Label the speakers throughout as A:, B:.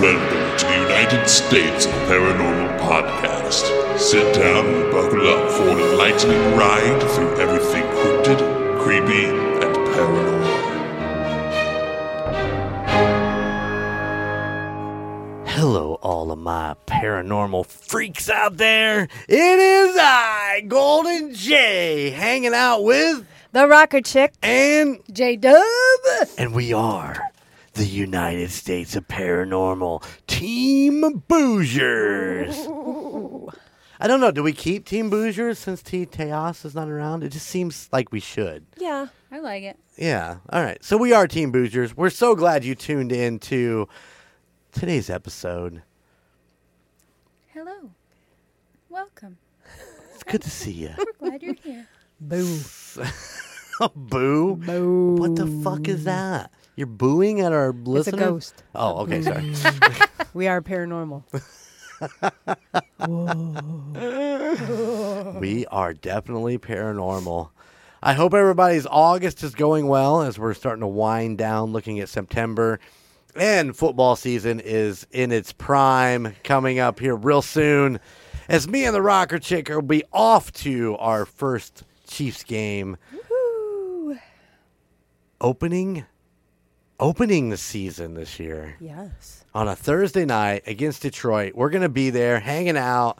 A: Welcome to the United States of Paranormal Podcast. Sit down and buckle up for an enlightening ride through everything cryptid, creepy, and paranormal.
B: Hello, all of my paranormal freaks out there. It is I, Golden Jay, hanging out with,
C: The rocker chick.
B: and
C: J Dub.
B: and we are the United States of Paranormal Team Boozers. I don't know. Do we keep Team Boozers since T. Teos is not around? It just seems like we should.
C: Yeah.
D: I like it.
B: Yeah. All right. So we are Team Boozers. We're so glad you tuned in to today's episode.
D: Hello. Welcome.
B: It's good to see you.
D: We're glad you're here.
C: Boo.
B: Boo.
C: Boo.
B: What the fuck is that? You're booing at our
C: It's a
B: listeners?
C: ghost.
B: Oh, okay, sorry.
C: We are paranormal.
B: we are definitely paranormal. I hope everybody's August is going well as we're starting to wind down looking at September. And football season is in its prime coming up here real soon. As me and the rocker chick will be off to our first Chiefs game. Opening opening the season this year.
C: Yes.
B: on a Thursday night against Detroit. We're going to be there hanging out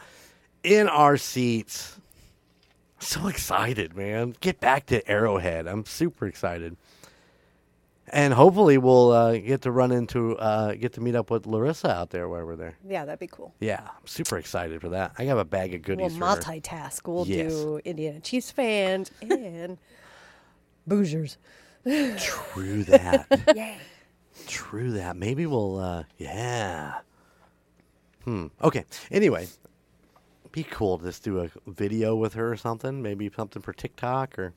B: in our seats. So excited, man. Get back to Arrowhead. I'm super excited. And hopefully we'll uh, get to run into, uh, get to meet up with Larissa out there while we're there.
C: Yeah, that'd be cool.
B: Yeah, I'm super excited for that. I have a bag of goodies.
C: We'll
B: goodies for her.
C: multitask. We'll
B: Yes.
C: do Indiana Chiefs fans and Boozers.
B: True that.
D: Yay.
B: True that. Maybe we'll, uh, yeah. Hmm. Okay. Anyway, be cool to just do a video with her or something. Maybe something for TikTok or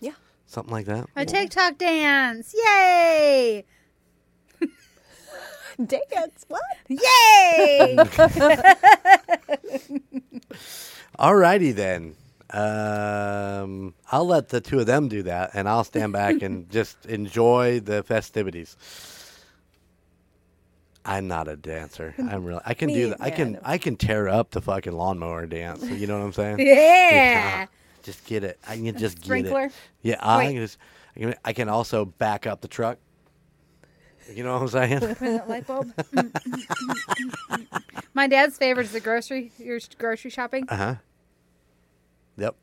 C: Yeah.
B: something like that.
D: A TikTok dance. Yay.
C: Dance. What?
D: Yay.
B: Alrighty then. Um, I'll let the two of them do that, and I'll stand back and just enjoy the festivities. I'm not a dancer. I'm really. I can
C: Me-
B: do that. I can. I can tear up the fucking lawnmower dance. You know what I'm saying?
D: yeah.
B: Just get it. I can just
D: Sprinkler?
B: get it. Yeah, I
D: Wait.
B: can just. I can, I can also back up the truck. You know what I'm saying?
D: Light bulb. My dad's favorite is the grocery. Your grocery shopping.
B: Uh huh. Yep.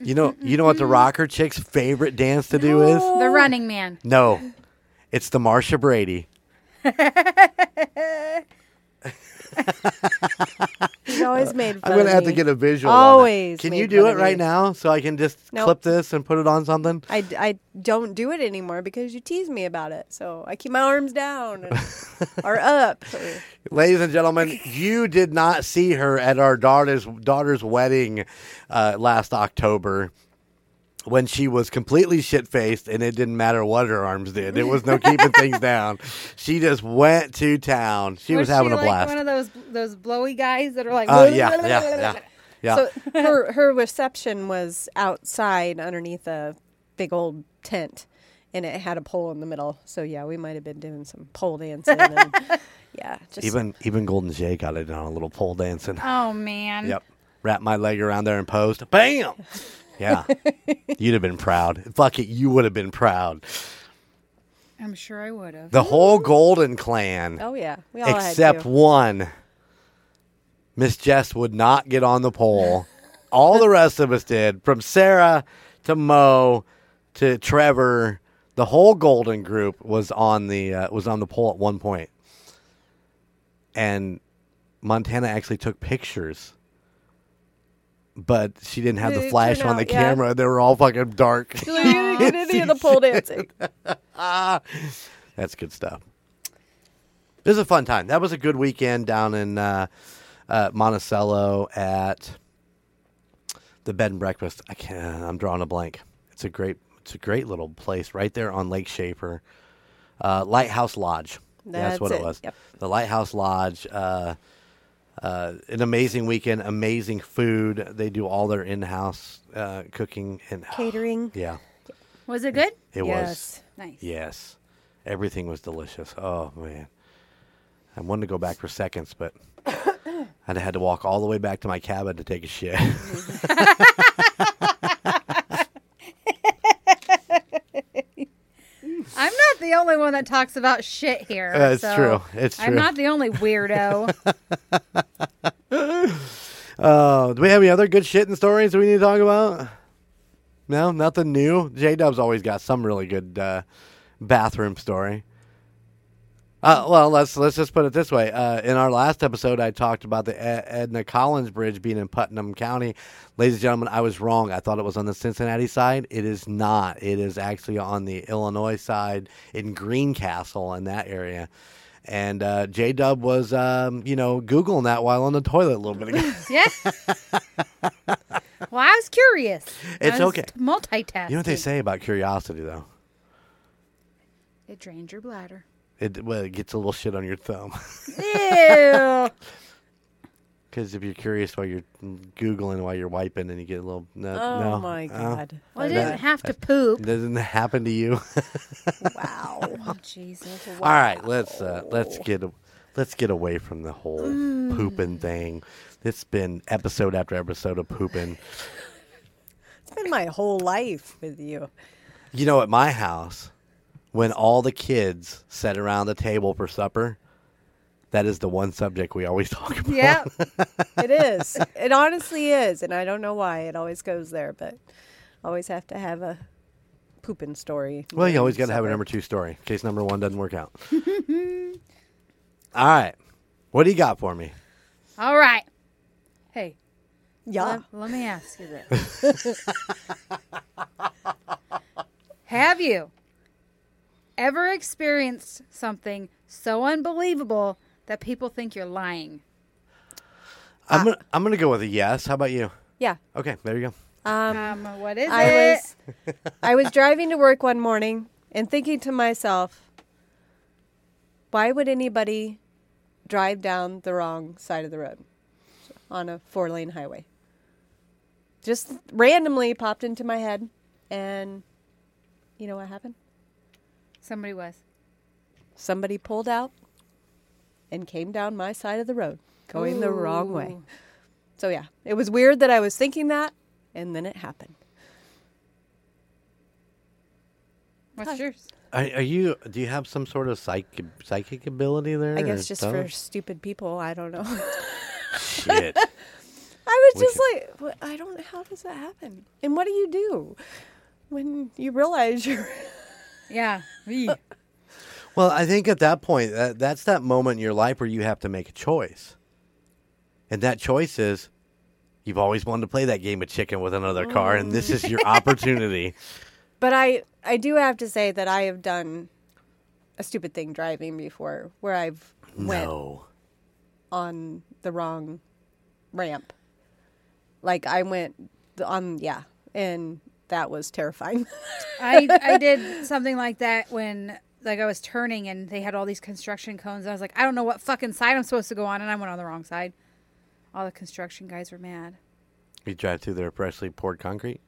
B: You know. You know what the rocker chick's favorite dance to do is?
D: The Running Man.
B: No, it's the Marcia Brady.
C: He's always made fun
B: I'm gonna
C: of
B: have to get a visual.
C: Always
B: Can you do it right now so I can just
C: Nope.
B: clip this and put it on something?
C: I, I don't do it anymore because you tease me about it. So I keep my arms down and, or up. or-
B: Ladies and gentlemen, you did not see her at our daughter's daughter's wedding uh, last October when she was completely shit faced and it didn't matter what her arms did. There was no keeping things down. She just went to town. She was, having
D: she
B: a
D: like
B: blast.
D: One of those those blowy guys that are like.
B: Uh, yeah, yeah, yeah, yeah.
C: So her her reception was outside underneath a big old tent, and it had a pole in the middle. So yeah, we might have been doing some pole dancing. And, yeah, just
B: even even Golden Jay got it on a little pole dancing.
D: Oh man.
B: Yep. Wrap my leg around there and posed. Bam. Yeah. You'd have been proud. Fuck it, you would have been proud.
D: I'm sure I would have.
B: The whole Golden clan,
C: oh yeah, we all
B: except
C: had to.
B: one, Miss Jess would not get on the pole. All the rest of us did, from Sarah to Mo to Trevor. The whole Golden group was on the uh, was on the pole at one point, and Montana actually took pictures. But she didn't have
C: Did
B: the
C: it
B: flash
C: turn
B: on the
C: out- yeah.
B: camera. They were all fucking dark.
C: You didn't get any of the pole dancing.
B: That's good stuff. This is a fun time. That was a good weekend down in uh, uh, Monticello at the bed and breakfast. I can't. I'm drawing a blank. It's a great. It's a great little place right there on Lake Shafer. Uh, Lighthouse Lodge. That's, what it,
C: it,
B: was.
C: yep.
B: The Lighthouse Lodge. Uh, uh, an amazing weekend, amazing food. They do all their in-house uh, cooking and
C: Catering.
B: Yeah,
D: Was it good?
B: it was.
C: yes.
D: Nice.
B: Yes. Everything was delicious. Oh man. I wanted to go back for seconds, but I'd had to walk all the way back to my cabin to take a shit.
D: I'm not the only one that talks about shit here.
B: It's
D: so
B: true. It's true.
D: I'm not the only weirdo.
B: Uh, do we have any other good shit and stories we need to talk about? No, nothing new. J Dub's always got some really good uh, bathroom story. Uh, well, let's let's just put it this way. Uh, in our last episode, I talked about the Edna Collins Bridge being in Putnam County. Ladies and gentlemen, I was wrong. I thought it was on the Cincinnati side. It is not. It is actually on the Illinois side in Greencastle in that area. And uh, J Dub was, um, you know, googling that while on the toilet a little bit ago.
D: yeah. well, I was curious.
B: It's
D: was
B: okay.
D: Multitasking.
B: You know what they say about curiosity, though?
D: It drains your bladder.
B: It well, it gets a little shit on your thumb.
D: Ew.
B: Because if you're curious while you're googling while you're wiping, and you get a little no,
C: Oh
B: no,
C: my
B: uh,
C: god.
D: well, it
B: That-
D: doesn't have to poop.
B: doesn't happen to you?
C: wow.
D: Oh, Jesus.
B: All right, let's uh, let's get let's get away from the whole pooping thing. It's been episode after episode of pooping.
C: It's been my whole life with you.
B: You know, at my house, when all the kids sat around the table for supper, that is the one subject we always talk about.
D: Yeah.
C: It is. it honestly is, and I don't know why it always goes there, but always have to have a pooping story.
B: Well, you always got to have a number two story in case number one doesn't work out. All right. What do you got for me?
D: All right. Hey,
C: Yeah.
D: let, let me ask you this. Have you ever experienced something so unbelievable that people think you're lying?
B: I'm gonna I'm gonna go with a yes. How about you?
C: Yeah.
B: Okay, there you go.
C: Um,
D: Um, what is
C: I
D: it?
C: was I was driving to work one morning and thinking to myself, why would anybody drive down the wrong side of the road on a four lane highway? Just randomly popped into my head and you know what happened?
D: Somebody was.
C: Somebody pulled out and came down my side of the road going the wrong way. So yeah, it was weird that I was thinking that and then it happened.
D: What's yours?
B: Are, are you? Do you have some sort of psychic psychic ability there?
C: I guess just for stupid people, I don't know.
B: shit.
C: I was
B: We
C: just like, what, I don't. How does that happen? And what do you do when you realize you're?
D: Yeah. Eee.
B: Well, I think at that point, that, that's that moment in your life where you have to make a choice, and that choice is, you've always wanted to play that game of chicken with another car, and this is your mm. opportunity.
C: But I, I do have to say that I have done a stupid thing driving before, where I've went
B: No.
C: on the wrong ramp. Like I went on, yeah, and that was terrifying.
D: I I did something like that when like I was turning and they had all these construction cones. I was like, I don't know what fucking side I'm supposed to go on, and I went on the wrong side. All the construction guys were mad.
B: You drive through their freshly poured concrete.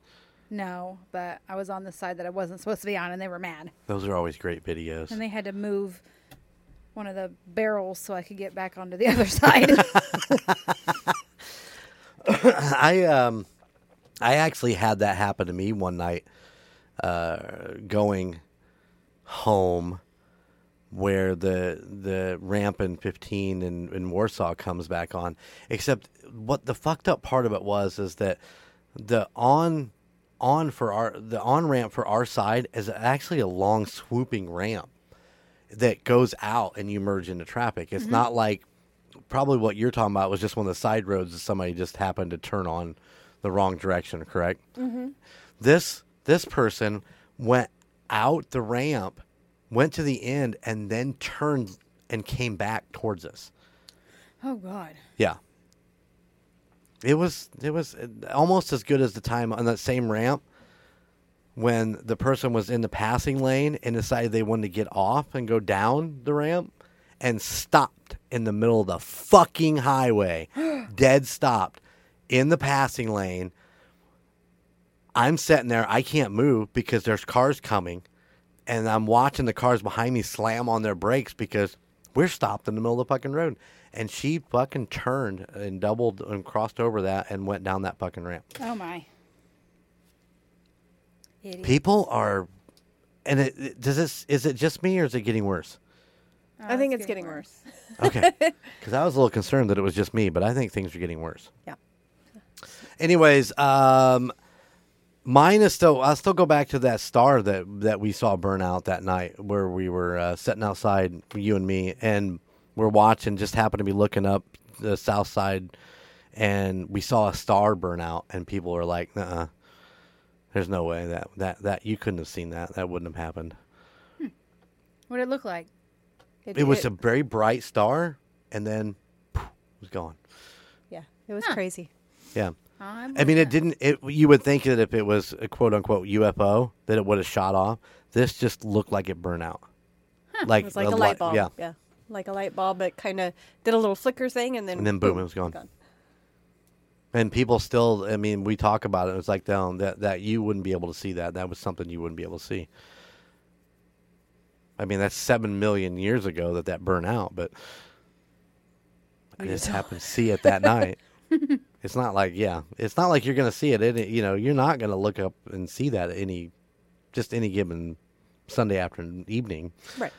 D: No, but I was on the side that I wasn't supposed to be on, and they were mad.
B: Those are always great videos.
D: And they had to move one of the barrels so I could get back onto the other side.
B: I um, I actually had that happen to me one night, uh, going home, where the the ramp in 15 in, in Warsaw comes back on. Except what the fucked up part of it was is that the on on for our the on ramp for our side is actually a long swooping ramp that goes out and you merge into traffic. It's not like probably what you're talking about was just one of the side roads that somebody just happened to turn on the wrong direction, correct? Mm-hmm. This this person went out the ramp, went to the end, and then turned and came back towards us.
D: oh God.
B: Yeah. It was it was uh, almost as good as the time on that same ramp when the person was in the passing lane and decided they wanted to get off and go down the ramp and stopped in the middle of the fucking highway. dead stopped in the passing lane. I'm sitting there, I can't move because there's cars coming and I'm watching the cars behind me slam on their brakes because We're stopped in the middle of the fucking road, and she fucking turned and doubled and crossed over that and went down that fucking ramp.
D: Oh my. Idiot.
B: People are, and it, it- does this is it just me or is it getting worse?
C: Uh, I think it's getting worse.
B: Okay, because I was a little concerned that it was just me, but I think things are getting worse.
C: Yeah.
B: Anyways, um, mine is still. I'll still go back to that star that that we saw burn out that night, where we were uh, sitting outside, you and me, and we're watching. Just happened to be looking up the south side, and we saw a star burn out, and people were like, "Uh, there's no way that that that you couldn't have seen that. That wouldn't have happened."
D: What did it look like?
B: It was a very bright star, and then poof, it was gone.
C: yeah, it was
D: Huh.
C: crazy.
B: Yeah. I mean, it didn't. It you would think that if it was a quote unquote UFO, that it would have shot off. This just looked like it burned out, like
C: It was like a,
B: li-
C: light bulb.
B: Yeah,
C: yeah, like a light bulb. It kind of did a little flicker thing, and then
B: And then boom, it was gone. and people still. I mean, we talk about it. It's like down that that you wouldn't be able to see that. That was something you wouldn't be able to see. I mean, that's seven million years ago that that burned out, but I just happened to see it that night. It's not like yeah, it's not like you're gonna see it. Any, you know, you're not gonna look up and see that any, just any given Sunday afternoon evening.
C: Right.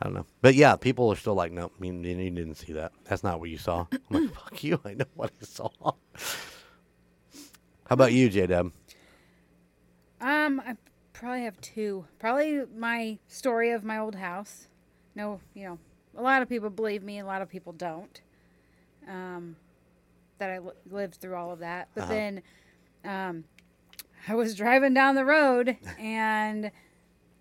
B: I don't know, but yeah, people are still like, no, mean, you didn't see that. That's not what you saw. I'm like, fuck you. I know what I saw. How about you, J Dub?
D: Um, I probably have two. Probably my story of my old house. No, you know, a lot of people believe me, a lot of people don't. Um, that I li- lived through all of that. But
B: Uh-huh.
D: then, um, I was driving down the road and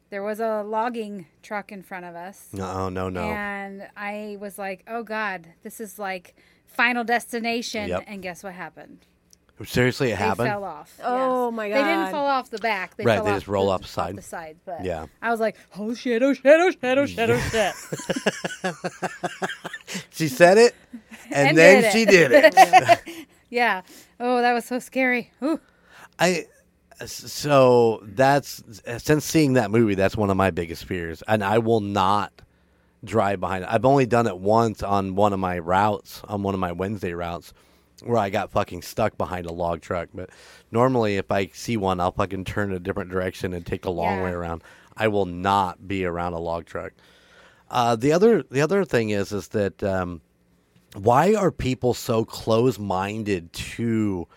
D: there was a logging truck in front of us.
B: No, no, no.
D: And I was like, oh God, this is like final destination.
B: Yep.
D: And guess what happened?
B: Seriously, it
D: They
B: happened.
D: fell off.
C: Oh,
D: yes.
C: my god!
D: They didn't fall off the back. They
B: Right,
D: fell
B: they
D: off
B: just roll
D: the,
B: up the side.
D: Off the side. But
B: Yeah.
D: I was like, oh oh shit, oh shit, oh shit, oh shit, oh shit.
B: She said it, and,
D: And
B: then
D: did
B: she did it.
D: yeah. Oh, that was so scary. Ooh.
B: I so that's since seeing that movie, that's one of my biggest fears, and I will not drive behind it. I've only done it once on one of my routes, on one of my Wednesday routes, where I got fucking stuck behind a log truck. But normally, if I see one, I'll fucking turn a different direction and take a long
D: Yeah.
B: way around. I will not be around a log truck. Uh, the other the other thing is is that um, why are people so close minded to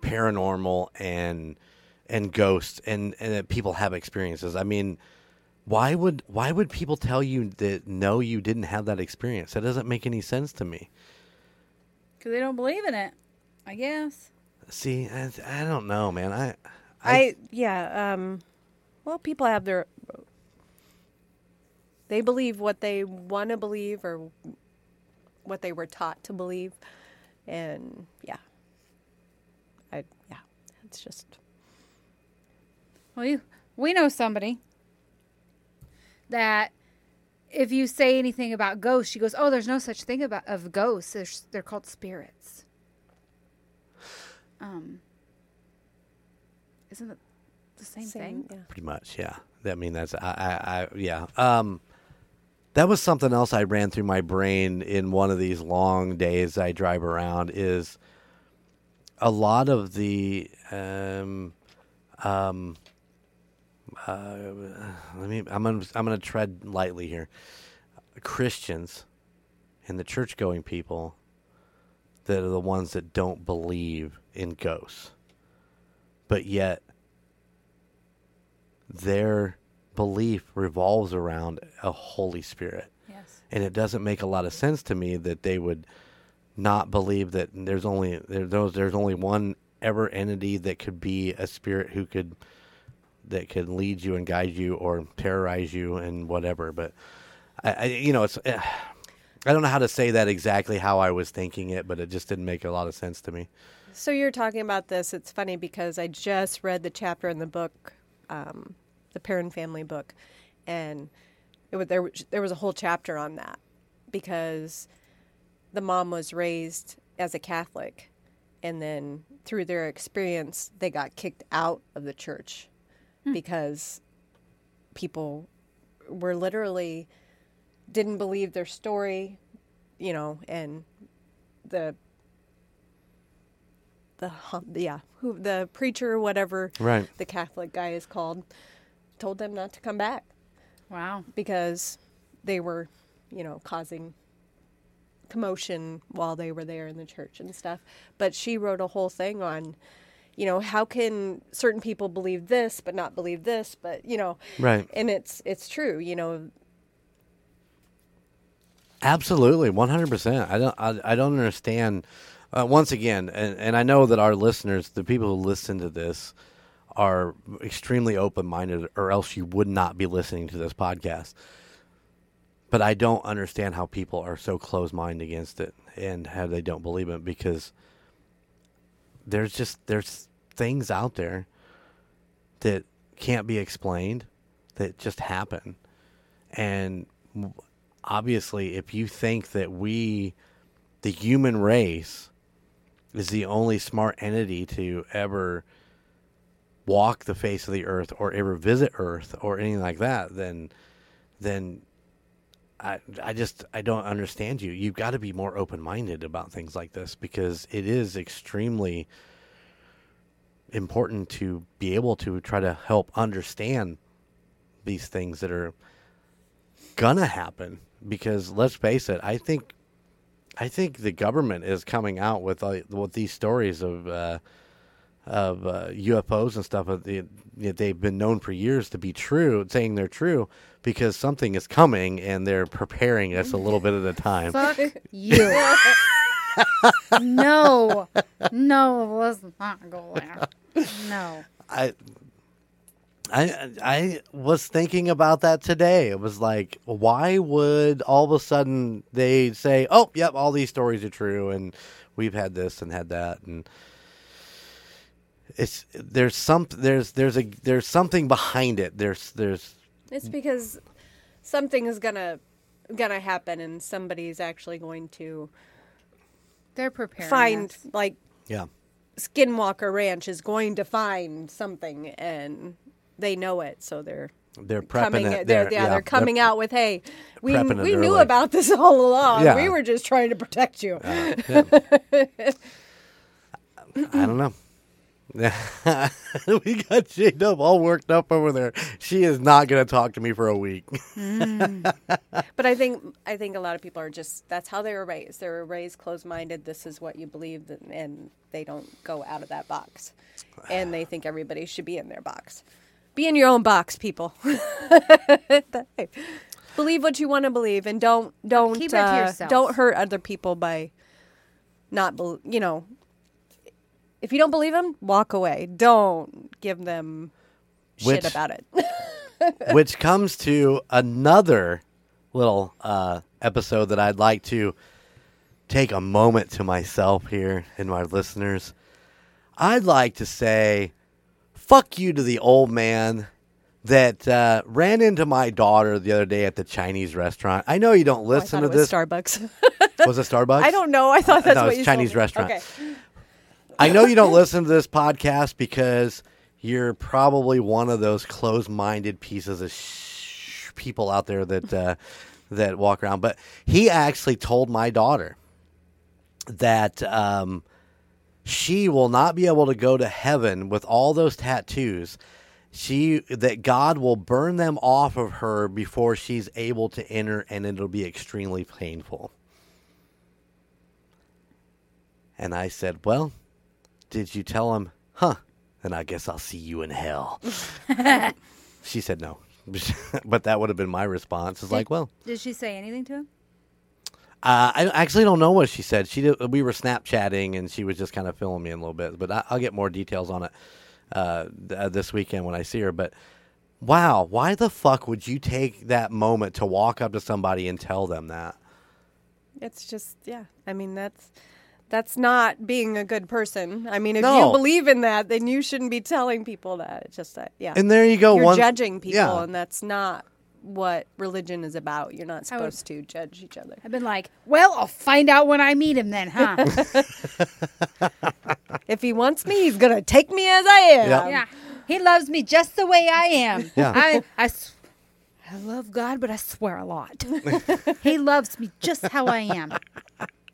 B: paranormal and and ghosts and and that people have experiences? I mean, why would why would people tell you that no, you didn't have that experience? That doesn't make any sense to me.
D: Because they don't believe in it, I guess.
B: See, I, I don't know, man. I
C: I yeah. Um, well, people have their. They believe what they want to believe or what they were taught to believe, and yeah. I yeah. It's just
D: Well, you, we know somebody that if you say anything about ghosts, she goes, "Oh, there's no such thing about of ghosts. They're, they're called spirits." Um, isn't it the same, thing?
C: Yeah.
B: Pretty much, yeah. I mean, that's I, I, I yeah. Um, that was something else I ran through my brain in one of these long days I drive around. Is a lot of the um, um, uh, let me. I'm gonna. I'm gonna tread lightly here. Christians and the church-going people that are the ones that don't believe in ghosts, but yet their belief revolves around a Holy Spirit.
D: Yes.
B: And it doesn't make a lot of sense to me that they would not believe that there's only there, those there's only one ever entity that could be a spirit who could that could lead you and guide you or terrorize you and whatever. But I, I you know, it's eh, I don't know how to say that exactly how I was thinking it, but it just didn't make a lot of sense to me.
C: So you're talking about this. It's funny because I just read the chapter in the book, um, the Perron family book, and it was, there. was- There was a whole chapter on that because the mom was raised as a Catholic, and then through their experience, they got kicked out of the church hmm. because people were literally didn't believe their story, you know, and the the yeah, who the preacher or whatever
B: Right.
C: the Catholic guy is called told them not to come back
D: Wow.
C: because they were, you know, causing commotion while they were there in the church and stuff. But she wrote a whole thing on, you know, how can certain people believe this but not believe this, but you know,
B: Right.
C: and it's it's true, you know,
B: Absolutely, one hundred percent. I don't. I, I don't understand. Uh, once again, and, and I know that our listeners, the people who listen to this, are extremely open minded, or else you would not be listening to this podcast. But I don't understand how people are so close minded against it, and how they don't believe it because there's just there's things out there that can't be explained that just happen, and obviously, if you think that we, the human race, is the only smart entity to ever walk the face of the earth or ever visit Earth or anything like that, then, then. I, I just I don't understand you. You've got to be more open minded about things like this because it is extremely important to be able to try to help understand these things that are gonna happen because let's face it i think i think the government is coming out with uh, with these stories of uh, of uh, UFOs and stuff that they, they've been known for years to be true, saying they're true because something is coming and they're preparing us a little bit at a time.
D: Fuck you. no. No, let's not go there. No.
B: I I I was thinking about that today. It was like, why would all of a sudden they say, "Oh, yep, all these stories are true, and we've had this and had that," and it's there's some there's there's a there's something behind it. There's there's
C: it's because something is gonna gonna happen and somebody's actually going to
D: They're preparing.
C: find
D: us.
C: like
B: yeah
C: Skinwalker Ranch is going to find something and they know it, so they're
B: they're prepping
C: coming.
B: it.
C: They're, yeah, they're coming out with, "Hey, we we knew
B: early.
C: about this all along.
B: Yeah.
C: We were just trying to protect you."
B: I don't know. we got J Dub all worked up over there. She is not going to talk to me for a week.
C: But I think I think a lot of people are just that's how they were raised. They were raised closed-minded. This is what you believe, and- and they don't go out of that box. And they think everybody should be in their box. Be in your own box, people. believe what you want to believe, and don't don't
D: Keep it to
C: uh,
D: yourself.
C: don't hurt other people by not bel you know. If you don't believe them, walk away. Don't give them
B: Which-
C: shit about it.
B: which comes to another little uh, episode that I'd like to take a moment to myself here and my listeners. I'd like to say, fuck you to the old man that uh, ran into my daughter the other day at the Chinese restaurant. I know you don't
C: Oh, I
B: listen
C: thought
B: to
C: it was
B: this.
C: Starbucks.
B: was it Starbucks?
C: I don't know. I thought that's
B: no,
C: what you
B: Chinese restaurant.
C: Okay.
B: I know you don't listen to this podcast because you're probably one of those closed-minded pieces of sh- people out there that uh, that walk around. But he actually told my daughter that um, she will not be able to go to heaven with all those tattoos. She that God will burn them off of her before she's able to enter, and it'll be extremely painful. And I said, "Well." Did you tell him, huh? Then I guess I'll see you in hell. she said no. but that would have been my response. It's like, well,
D: Did she say anything to him?
B: uh, I actually don't know what she said. She did, we were Snapchatting and she was just kind of filling me in a little bit. But I, I'll get more details on it uh, th- uh, this weekend when I see her. But wow, why the fuck would you take that moment to walk up to somebody and tell them that?
C: It's just yeah. I mean that's that's not being a good person. I mean, if
B: No.
C: you believe in that, then you shouldn't be telling people that. It's just that yeah.
B: And there you go.
C: You're
B: one,
C: judging people,
B: Yeah.
C: and that's not what religion is about. You're not
D: I would-
C: supposed to judge each other.
D: I've been like, well, I'll find out when I meet him then, huh?
C: If he wants me, he's gonna take me as I am.
B: Yeah.
D: yeah. He loves me just the way I am.
B: Yeah.
D: I, I, s- I love God, but I swear a lot. he loves me just how I am.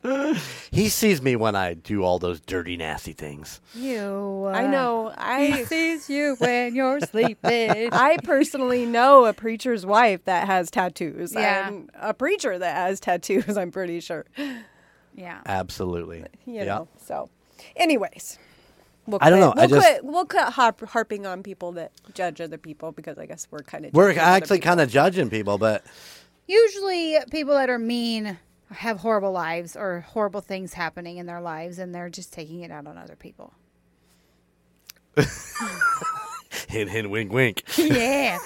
B: He sees me when I do all those dirty, nasty things.
D: You.
C: Uh, I know.
D: He
C: I
D: sees you when you're sleeping.
C: I personally know a preacher's wife that has tattoos.
D: Yeah.
C: And a preacher that has tattoos, I'm pretty sure.
D: yeah.
B: Absolutely.
C: You
B: Yeah.
C: know. So anyways. We'll
B: I don't
C: quit-
B: know,
C: We'll
B: just-
C: quit we'll quit harp, harping on people that judge other people because I guess we're kind of
B: We're actually kind of judging people, but
D: Usually, people that are mean have horrible lives or horrible things happening in their lives, and they're just taking it out on other people.
B: hint, hint, wink, wink.
D: Yeah.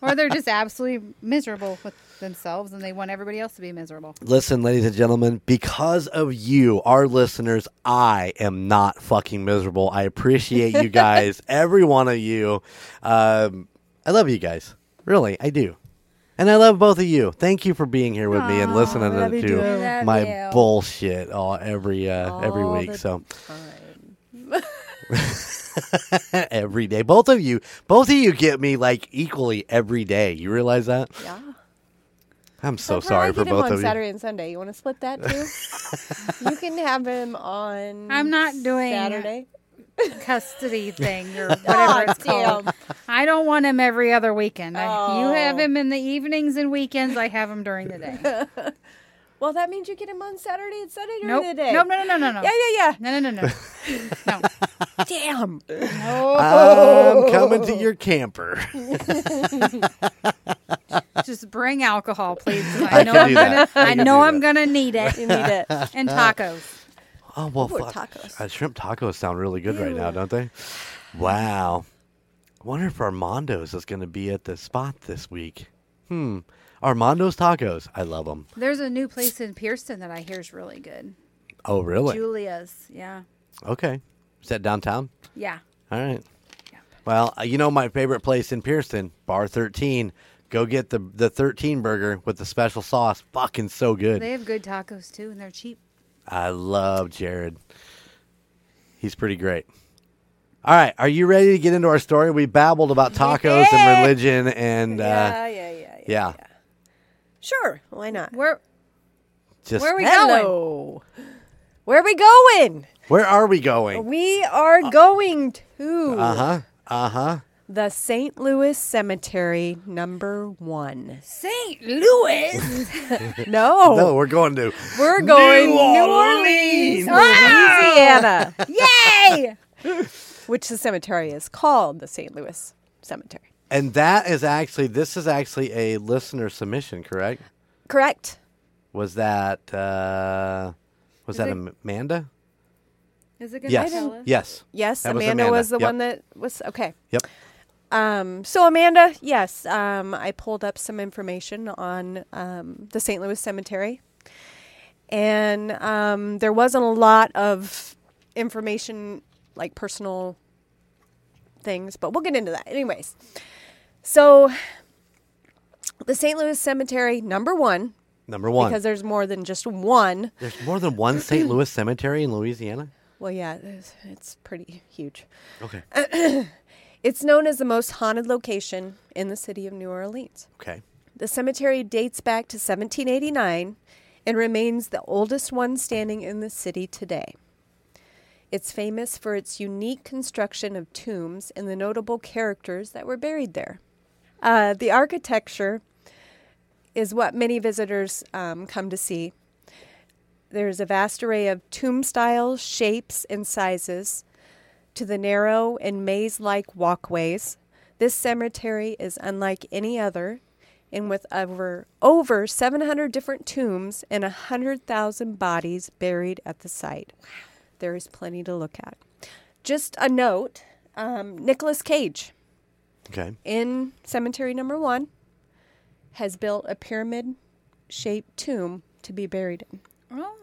D: or they're just absolutely miserable with themselves and they want everybody else to be miserable.
B: Listen, ladies and gentlemen, because of you, our listeners, I am not fucking miserable. I appreciate you guys, every one of you. Um, I love you guys. Really, I do. And I love both of you. Thank you for being here with me and listening
C: love you
B: to
C: too.
D: Love
B: my
D: you.
B: bullshit all every uh, every week.
C: the
B: So
C: time.
B: every day, both of you, both of you get me like equally every day. You realize that?
C: Yeah.
B: I'm so
C: But
B: sorry
C: I
B: for
C: get him
B: both
C: on
B: of you.
C: Saturday and Sunday. You want to split that too? you can have him on.
D: I'm not doing
C: Saturday.
D: Custody thing or
C: Aw,
D: whatever it's called.
C: damn.
D: I don't want him every other weekend. I, you
C: Oh.
D: have him in the evenings and weekends. I have him during the day.
C: Well, that means you get him on Saturday and Sunday during
D: nope.
C: the day.
D: Nope. No. No. No. No.
C: Yeah, yeah, yeah.
D: No. No. No. No. No.
C: yeah. Damn.
B: I'm coming to your camper.
D: Just bring alcohol, please. 'cause
B: I
D: I know
B: can
D: I'm
B: do
D: gonna.
B: that. I
D: I
B: can
D: know
B: do
D: I'm
B: that.
D: gonna need it.
C: You need it.
D: And tacos.
B: Oh well,
C: Ooh,
B: fuck.
C: tacos.
B: Uh, shrimp tacos sound really good right now, don't they? Wow. I wonder if Armando's is going to be at the spot this week. Hmm. Armando's tacos. I love them.
D: There's a new place in Pearson that I hear is really good.
B: Oh, really?
D: Julia's. Yeah.
B: Okay. Is that downtown?
D: Yeah.
B: All right. Well, uh, you know my favorite place in Pearson, Bar 13. Go get the the 13 burger with the special sauce. Fucking so good.
D: They have good tacos too, and they're cheap.
B: I love Jared. He's pretty great. All right, are you ready to get into our story? We babbled about tacos and religion and uh,
C: yeah, yeah, yeah, yeah,
B: yeah.
C: Sure. Why not?
D: Where
B: just
D: Where are we going?
C: Where are we going?
B: where are we going?
C: We are going to
B: Uh huh. Uh huh.
C: The St. Louis Cemetery, number one.
D: St. Louis.
C: No,
B: No, we're going to
C: we're going
B: New
C: New
B: Orleans.
C: Orleans, Louisiana,
D: Yay!
C: which the cemetery is called the St. Louis Cemetery.
B: and that is actually this is actually a listener submission, correct?
C: Correct.
B: Was that uh was
D: Is
B: that
D: it-
B: Amanda?
D: Is it gonna
B: Yes.
D: tell?
B: Yes.
C: Yes,
B: That was
C: Amanda,
B: Amanda.
C: was the
B: Yep.
C: one that was okay.
B: Yep.
C: Um, so Amanda, yes, um, I pulled up some information on um, the St. Louis Cemetery, and um, there wasn't a lot of information, like personal things, but we'll get into that. Anyways, so the St. Louis Cemetery, number one,
B: Number one.
C: because there's more than just one.
B: There's more than one St. Louis cemetery in Louisiana.
C: Well, yeah, it's, it's pretty huge.
B: Okay.
C: It's known as the most haunted location in the city of New Orleans.
B: Okay.
C: The cemetery dates back to 1789 and remains the oldest one standing in the city today. It's famous for its unique construction of tombs and the notable characters that were buried there. Uh, the architecture is what many visitors um, come to see. There's a vast array of tomb styles, shapes, and sizes to the narrow and maze like walkways. This cemetery is unlike any other, and with over, over 700 different tombs and 100,000 bodies buried at the site. There is plenty to look at. Just a note um, Nicolas Cage
B: Okay.
C: in cemetery number one has built a pyramid shaped tomb to be buried in.
D: Oh.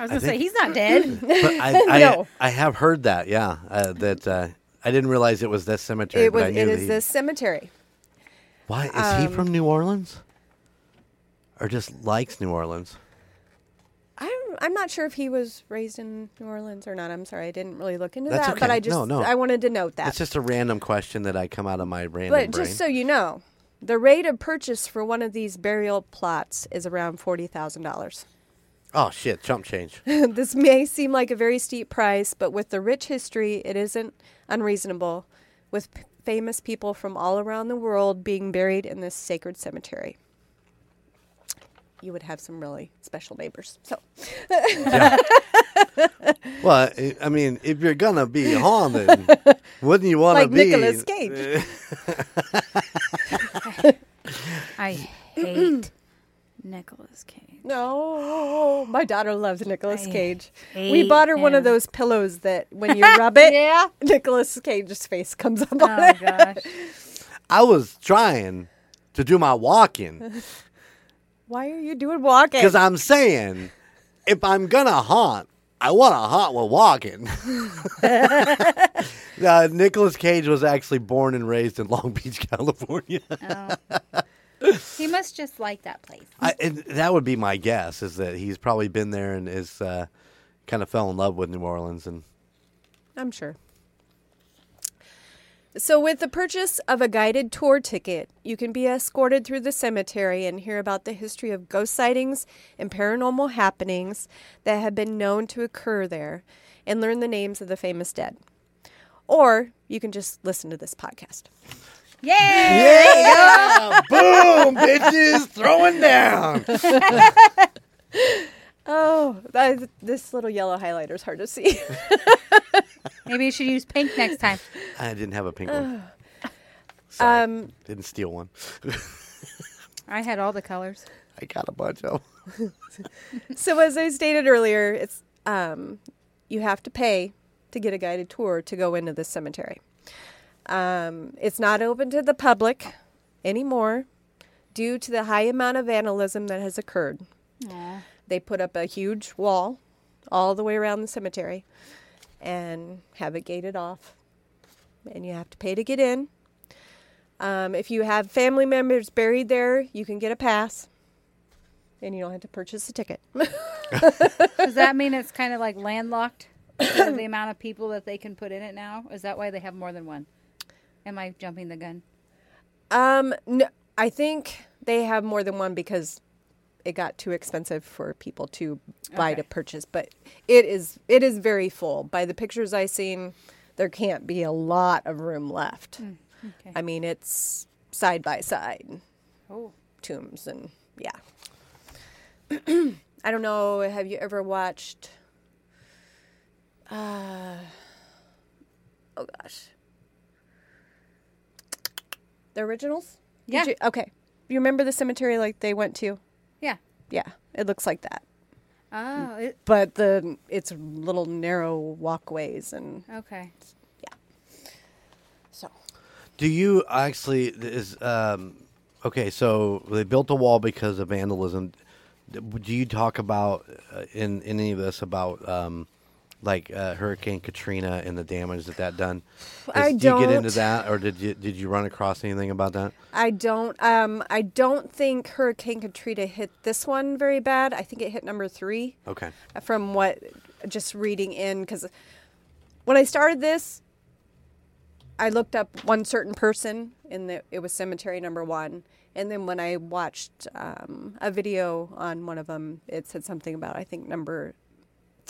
D: I was gonna say he's not dead.
B: But I, I,
C: No.
B: I have heard that. Yeah. Uh, that uh, I didn't realize it was this cemetery.
C: It,
B: but
C: was,
B: I knew
C: it
B: he-
C: this cemetery.
B: Why is he
C: um,
B: from New Orleans? Or just likes New Orleans?
C: I'm I'm not sure if he was raised in New Orleans or not. I'm sorry, I didn't really look into
B: That's
C: that. But. I just
B: No, no.
C: I wanted to note that.
B: It's just a random question that I come out of my random
C: but
B: brain.
C: just so you know, The rate of purchase for one of these burial plots is around $40,000.
B: Oh shit, chump change.
C: this may seem like a very steep price, but with the rich history, it isn't unreasonable, with p- famous people from all around the world being buried in this sacred cemetery. You would have some really special neighbors. So,
B: Well, I- I mean, if you're gonna be haunted, wouldn't you want to
C: Like
B: be
C: Nicolas Cage.
D: I hate Nicolas Cage.
C: No, my daughter loves Nicolas Cage. We bought her one of those pillows that when you rub it,
D: Yeah.
C: Nicolas Cage's face comes up on
D: Oh
C: it.
D: gosh.
B: I was trying to do my walking
C: Why are you doing walking?
B: because I'm saying if I'm gonna haunt, I want to haunt while walking. uh, Nicolas Cage was actually born and raised in Long Beach, California.
D: Oh. He must just like that place.
B: I, and that would be my guess is that he's probably been there and is uh, kind of fell in love with New Orleans and
C: I'm sure. So, with the purchase of a guided tour ticket, you can be escorted through the cemetery and hear about the history of ghost sightings and paranormal happenings that have been known to occur there and learn the names of the famous dead. Or you can just listen to this podcast.
D: Yay!
B: yeah, Yeah! boom, bitches, throwing down.
C: Oh, that, this little yellow highlighter is hard to see.
D: Maybe you should use pink next time.
B: I didn't have a pink one. Sorry,
C: um,
B: didn't steal one.
D: I had all the colors.
B: I got a bunch of. 'em.
C: so, as I stated earlier, it's um, you have to pay to get a guided tour to go into this cemetery. Um, it's not open to the public anymore due to the high amount of vandalism that has occurred.
D: Aw.
C: They put up a huge wall all the way around the cemetery and have it gated off. And you have to pay to get in. Um, if you have family members buried there, you can get a pass. And you don't have to purchase a ticket.
D: Does that mean it's kind of like landlocked? the amount of people that they can put in it now? Is that why they have more than one? Am I jumping the gun?
C: Um, no, I think they have more than one because it got too expensive for people to buy to purchase. But it is it is very full. By the pictures I seen, there can't be a lot of room left.
D: Okay.
C: I mean, it's side by side
D: oh,
C: tombs and yeah. I don't know. Have you ever watched? Uh, oh gosh, the originals. Did
D: Yeah.
C: you- okay. You remember the cemetery like they went to?
D: yeah.
C: Yeah, it looks like that.
D: Oh, it,
C: But the it's little narrow walkways and
D: okay. Yeah.
C: So.
B: Do you actually is um okay? So they built a wall because of vandalism. Do you talk about uh, in, in any of this about um like uh, Hurricane Katrina and the damage that that done? Is-
C: I
B: do you get into that, or did you did you run across anything about that?
C: I don't. Um, I don't think Hurricane Katrina hit this one very bad. I think it hit number three.
B: Okay.
C: from what just reading in because when I started this, I looked up one certain person and it was cemetery number one. And then when I watched um, a video on one of them, it said something about I think number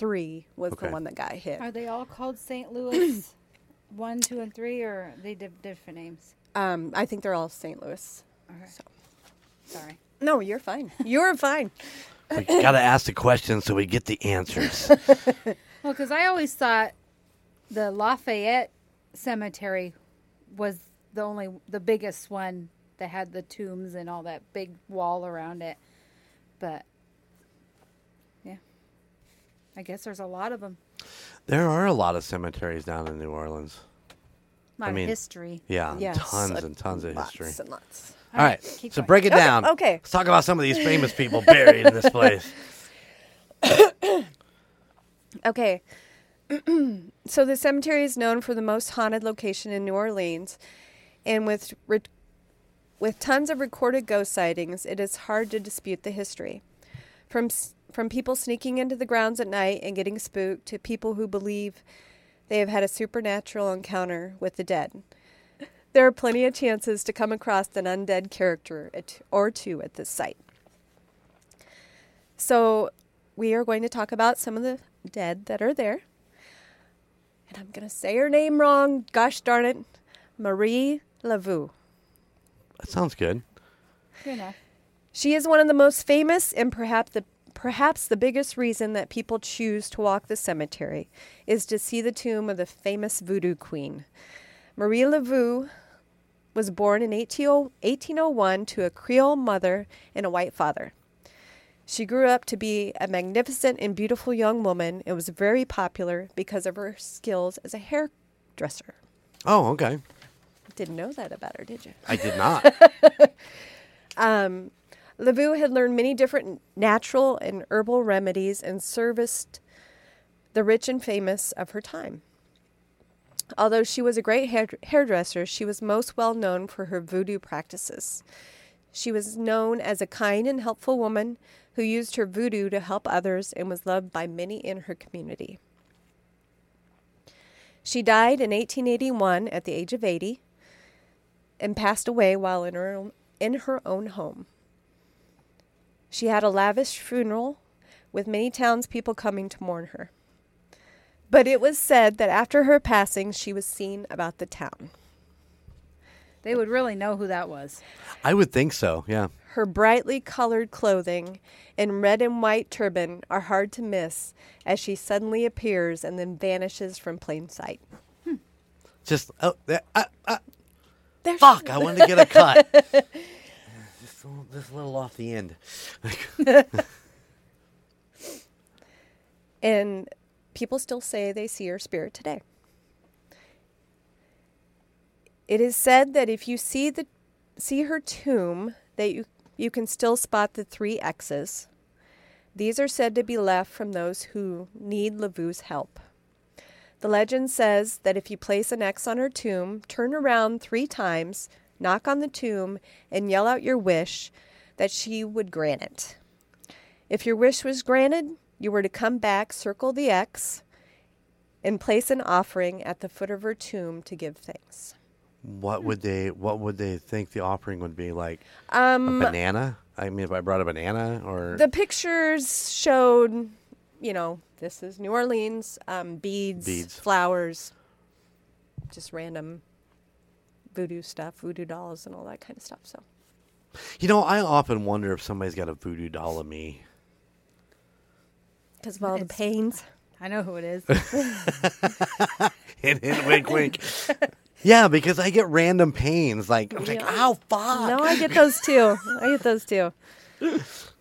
C: three was
B: Okay.
C: the one that got hit.
D: Are they all called St. Louis? One, two, and three, or are they diff- different names?
C: Um, I think they're all St. Louis.
D: Okay. Sorry.
C: No, you're fine. You're fine.
B: We got to ask the questions so we get the answers.
D: Well, because I always thought the Lafayette Cemetery was the only, the biggest one that had the tombs and all that big wall around it. But yeah, I guess there's a lot of them.
B: there are a lot of cemeteries down in New Orleans.
D: A lot
B: mean,
D: of history.
B: Yeah,
C: Yes,
B: tons and tons of
C: lots
B: history.
C: and lots.
B: All right, so
D: going.
B: break it
C: Okay,
B: down.
C: okay.
B: let's talk about some of these famous people buried in this place.
C: Okay. so the cemetery is known for the most haunted location in New Orleans, and with re- with tons of recorded ghost sightings, it is hard to dispute the history. From s- from people sneaking into the grounds at night and getting spooked to people who believe they have had a supernatural encounter with the dead. there are plenty of chances to come across an undead character at, or two at this site. So, we are going to talk about some of the dead that are there. And I'm going to say her name wrong. Gosh darn it. Marie Laveau.
B: That sounds good.
D: Good enough.
C: She is one of the most famous and perhaps the perhaps the biggest reason that people choose to walk the cemetery is to see the tomb of the famous voodoo queen. Marie Laveau was born in 1801 to a Creole mother and a white father. She grew up to be a magnificent and beautiful young woman and was very popular because of her skills as a hairdresser.
B: Oh, okay.
C: Didn't know that about her, did you?
B: I did not.
C: Um, Laveau had learned many different natural and herbal remedies and serviced the rich and famous of her time. Although she was a great hair- hairdresser, she was most well known for her voodoo practices. She was known as a kind and helpful woman who used her voodoo to help others and was loved by many in her community. She died in 1881 at the age of 80 and passed away while in her in her own home. She had a lavish funeral with many townspeople coming to mourn her. But it was said that after her passing, she was seen about the town.
D: They would really know who that was.
B: I would think so. Yeah.
C: Her brightly colored clothing and red and white turban are hard to miss as she suddenly appears and then vanishes from plain sight.
B: Just oh, there, uh, uh, fuck! I wanted to get a cut. just, a little, just a little off the end.
C: And people still say they see her spirit today. It is said that if you see the see her tomb, that you you can still spot the three X's. These are said to be left from those who need Laveau's help. The legend says that if you place an X on her tomb, turn around three times, knock on the tomb, and yell out your wish, that she would grant it. If your wish was granted, you were to come back, circle the X, and place an offering at the foot of her tomb to give thanks.
B: What would they? What would they think the offering would be like?
C: Um,
B: a banana? I mean, if I brought a banana, or
C: the pictures showed, you know, this is New Orleans, um, beads,
B: Beads.
C: flowers, just random voodoo stuff, voodoo dolls, and all that kind of stuff. So,
B: you know, I often wonder if somebody's got a voodoo doll of me.
C: because of all the pains.
D: I know who it is.
B: hint, hint, wink, wink. Yeah, because I get random pains. Like I'm like,
C: Yeah.
B: ow, fuck.
C: No, I get those too. I get those too.
D: It's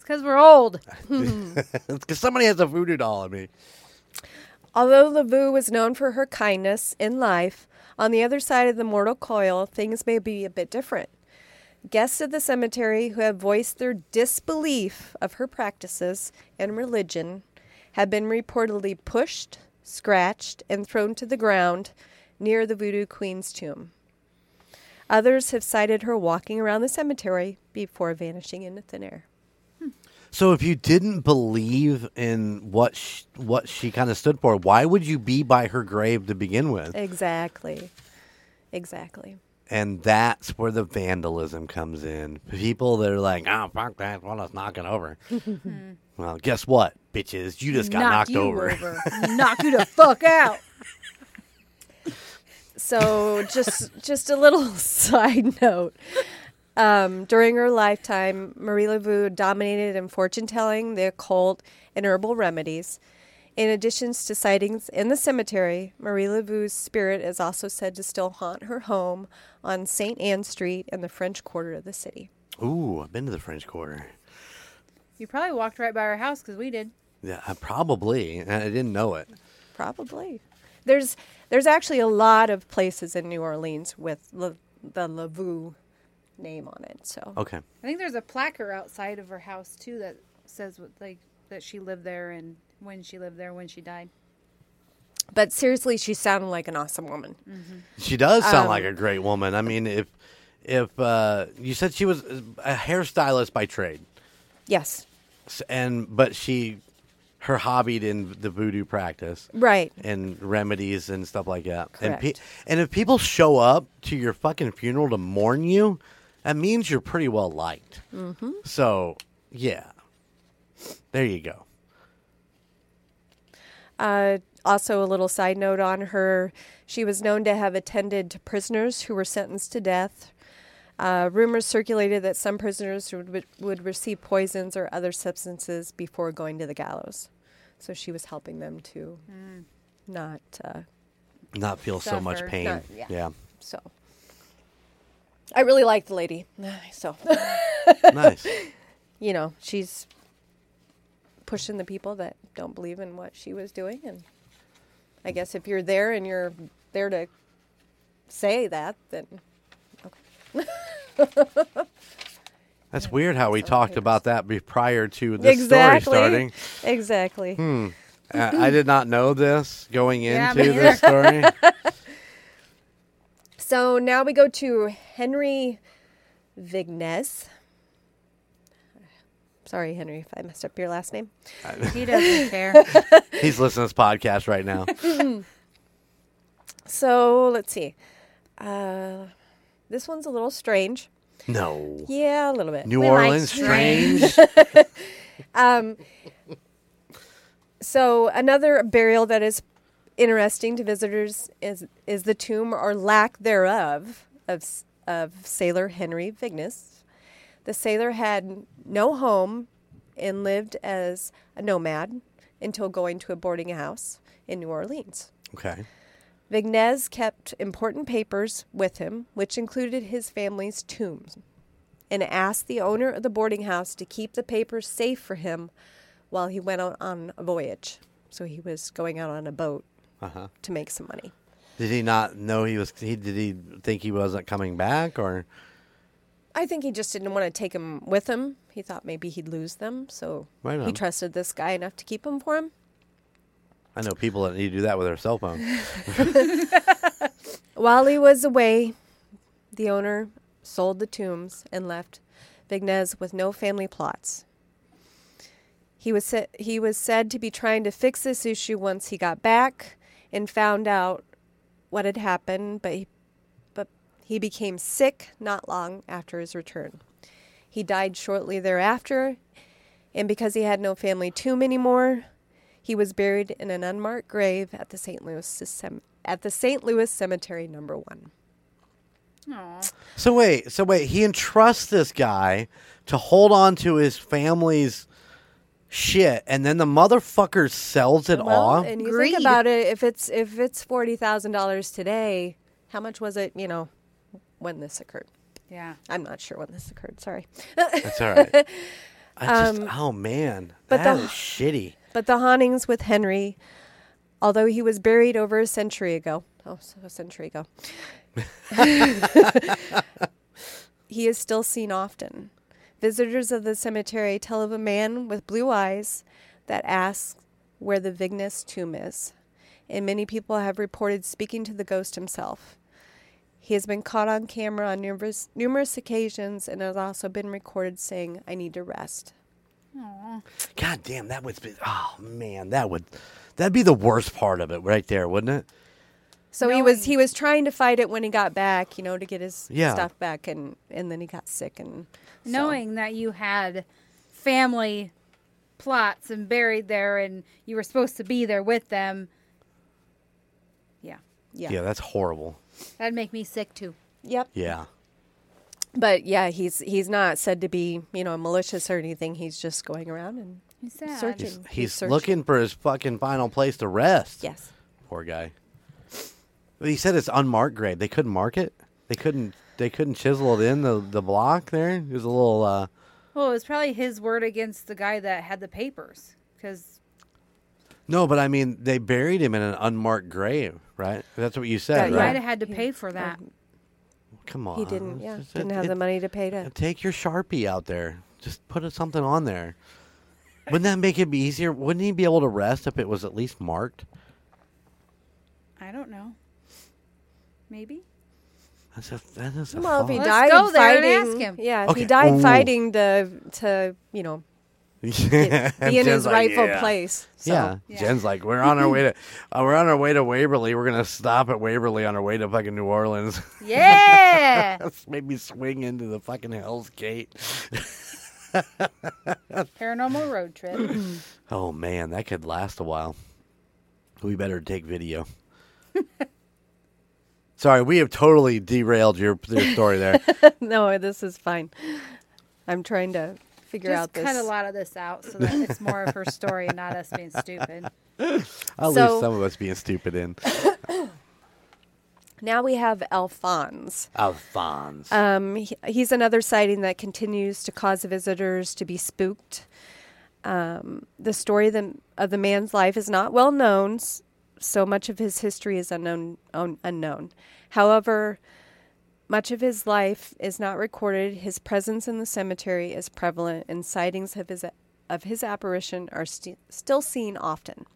D: because we're old.
B: it's because somebody has a voodoo doll of me.
C: Although Laveau was known for her kindness in life, on the other side of the mortal coil, things may be a bit different. Guests of the cemetery who have voiced their disbelief of her practices and religion have been reportedly pushed, scratched, and thrown to the ground near the Voodoo Queen's tomb. Others have cited her walking around the cemetery before vanishing into thin air.
B: So if you didn't believe in what sh- what she kind of stood for, why would you be by her grave to begin with?
C: Exactly. Exactly.
B: And that's where the vandalism comes in. People that are like, "Oh, fuck that! Well, let's knock over." Hmm. well, guess what, bitches? You just got
D: Knock
B: knocked
D: you
B: over.
D: Knock you the fuck out.
C: So just just a little side note. Um, during her lifetime, Marie Laveau dominated in fortune telling, the occult, and herbal remedies. In addition to sightings in the cemetery, Marie Laveau's spirit is also said to still haunt her home on St. Anne Street in the French Quarter of the city.
B: Ooh, I've been to the French Quarter.
D: You probably walked right by our house because we did.
B: Yeah, I probably. I didn't know it.
C: Probably. There's there's actually a lot of places in New Orleans with La, the Laveau name on it. So
B: Okay.
D: I think there's a placard outside of her house too that says what like that she lived there and when she lived there when she died.
C: But seriously, she sounded like an awesome woman.
B: She does sound
C: Um,
B: like a great woman. I mean, if if uh, you said she was a hairstylist by trade,
C: Yes.
B: s- and but she her hobbied in the voodoo practice
C: Right.
B: and remedies and stuff like that. And pe-
C: Correct.
B: and if people show up to your fucking funeral to mourn you, that means you're pretty well liked. Mm-hmm. So yeah, there you go.
C: Uh, also, a little side note on her she was known to have attended to prisoners who were sentenced to death. Uh, rumors circulated that some prisoners would, would receive poisons or other substances before going to the gallows. So she was helping them to not. Uh,
B: Not feel so much pain.
C: Not- yeah.
B: yeah.
C: so. I really like the lady. So,
B: nice.
C: you know, she's pushing the people that don't believe in what she was doing. And I guess if you're there and you're there to say that, then
B: That's weird how we talked about that prior to this
C: exactly.
B: story starting.
C: Exactly.
B: Uh, I did not know this going
D: Yeah,
B: into
D: me
B: this story.
C: So now we go to Henry Vignes. Sorry, Henry, if I messed up your last name.
D: He doesn't care.
B: He's listening to this podcast right now.
C: So let's see. Uh, this one's a little strange.
B: No.
C: Yeah, a little bit.
B: New
D: We like
B: Orleans,
D: strange.
B: strange.
C: So another burial that is interesting to visitors is is the tomb or lack thereof of of sailor Henry Vignes. The sailor had no home and lived as a nomad until going to a boarding house in New Orleans.
B: okay.
C: Vignes kept important papers with him, which included his family's tombs, and asked the owner of the boarding house to keep the papers safe for him while he went out on a voyage. So he was going out on a boat
B: Uh huh.
C: to make some money.
B: Did he not know he was? He did he think he wasn't coming back, or
C: I think he just didn't want to take them with him. He thought maybe he'd lose them, so
B: Right
C: he trusted this guy enough to keep them for him.
B: I know people that need to do that with their cell phone.
C: While he was away, the owner sold the tombs and left Vignes with no family plots. He was sa- he was said to be trying to fix this issue once he got back and found out what had happened, but he, but he became sick not long after his return. He died shortly thereafter, and because he had no family tomb anymore, he was buried in an unmarked grave at the St. Louis at the St. Louis Cemetery Number One.
D: Aw.
B: So wait, so wait, he entrusts this guy to hold on to his family's shit, and then the motherfucker sells it
C: Well,
B: off.
C: and you
D: Greed.
C: think about it, if it's if it's forty thousand dollars today, how much was it? You know, when this occurred?
D: Yeah.
C: I'm not sure when this occurred. Sorry,
B: That's all right. I just, oh man,
C: Um, but
B: that
C: the-
B: is shitty.
C: but the hauntings with Henry, although he was buried over a century ago, oh, so a century ago, he is still seen often. Visitors of the cemetery tell of a man with blue eyes that asks where the Vignes tomb is, and many people have reported speaking to the ghost himself. He has been caught on camera on numerous, numerous occasions and has also been recorded saying, I need to rest.
D: Aw.
B: God damn, that would be. Oh man, that would. That'd be the worst part of it, right there, wouldn't it?
C: So he was he was trying to fight it when he got back, you know, to get his
B: Yeah.
C: stuff back, and and then he got sick and so-
D: Knowing that you had family plots and buried there and you were supposed to be there with them. Yeah.
C: yeah,
B: Yeah, that's horrible.
D: That'd make me sick too.
C: yep.
B: Yeah.
C: But yeah, he's he's not said to be you know malicious or anything. He's just going around and
D: He's.
C: Searching.
B: He's,
C: He's
B: he's
C: searching.
B: looking for his fucking final place to rest.
C: yes,
B: Poor guy. But he said it's unmarked grade. They couldn't mark it. They couldn't. They couldn't chisel it in the the block there. It was a little. uh
D: Well, it was probably his word against the guy that had the papers. Because,
B: No, but I mean, they buried him in an unmarked grave, right? That's what you said,
C: Yeah,
D: he
C: yeah.
B: right?
D: might have had to pay for that.
B: Come on.
C: he didn't. Yeah,
B: It's just-
C: didn't
B: it-
C: have the money to pay to.
B: Take your sharpie out there. Just put something on there. Wouldn't that make it be easier? Wouldn't he be able to rest if it was at least marked?
D: I don't know. Maybe.
B: That's a, that is a
C: Well, if he.
D: Let's
C: died
D: go there and
C: fighting,
D: ask him.
C: yeah, if
B: Okay.
C: he died
B: Ooh.
C: fighting to to you know Get- be in
B: Jen's
C: his
B: like,
C: rightful
B: "Yeah."
C: place. So,
B: yeah.
D: Yeah.
B: Jen's like, we're on our way to, uh, we're on our way to Waverly. We're gonna stop at Waverly on our way to fucking New Orleans.
D: Yeah.
B: Maybe swing into the fucking Hell's Gate.
D: Paranormal road trip.
B: Oh man, that could last a while. We better take video. Sorry, we have totally derailed your, your story there.
C: no, this is fine. I'm trying to figure
D: Just
C: out this.
D: cut a lot of this out so that it's more of her story and not us being stupid.
B: I'll
C: So-
B: leave some of us being stupid in.
C: Now we have Alphonse.
B: Alphonse.
C: Um, he, he's another sighting that continues to cause visitors to be spooked. Um, the story of the, of the man's life is not well known, s- so much of his history is unknown. Un, unknown. However, much of his life is not recorded. His presence in the cemetery is prevalent, and sightings of his of his apparition are sti- still seen often.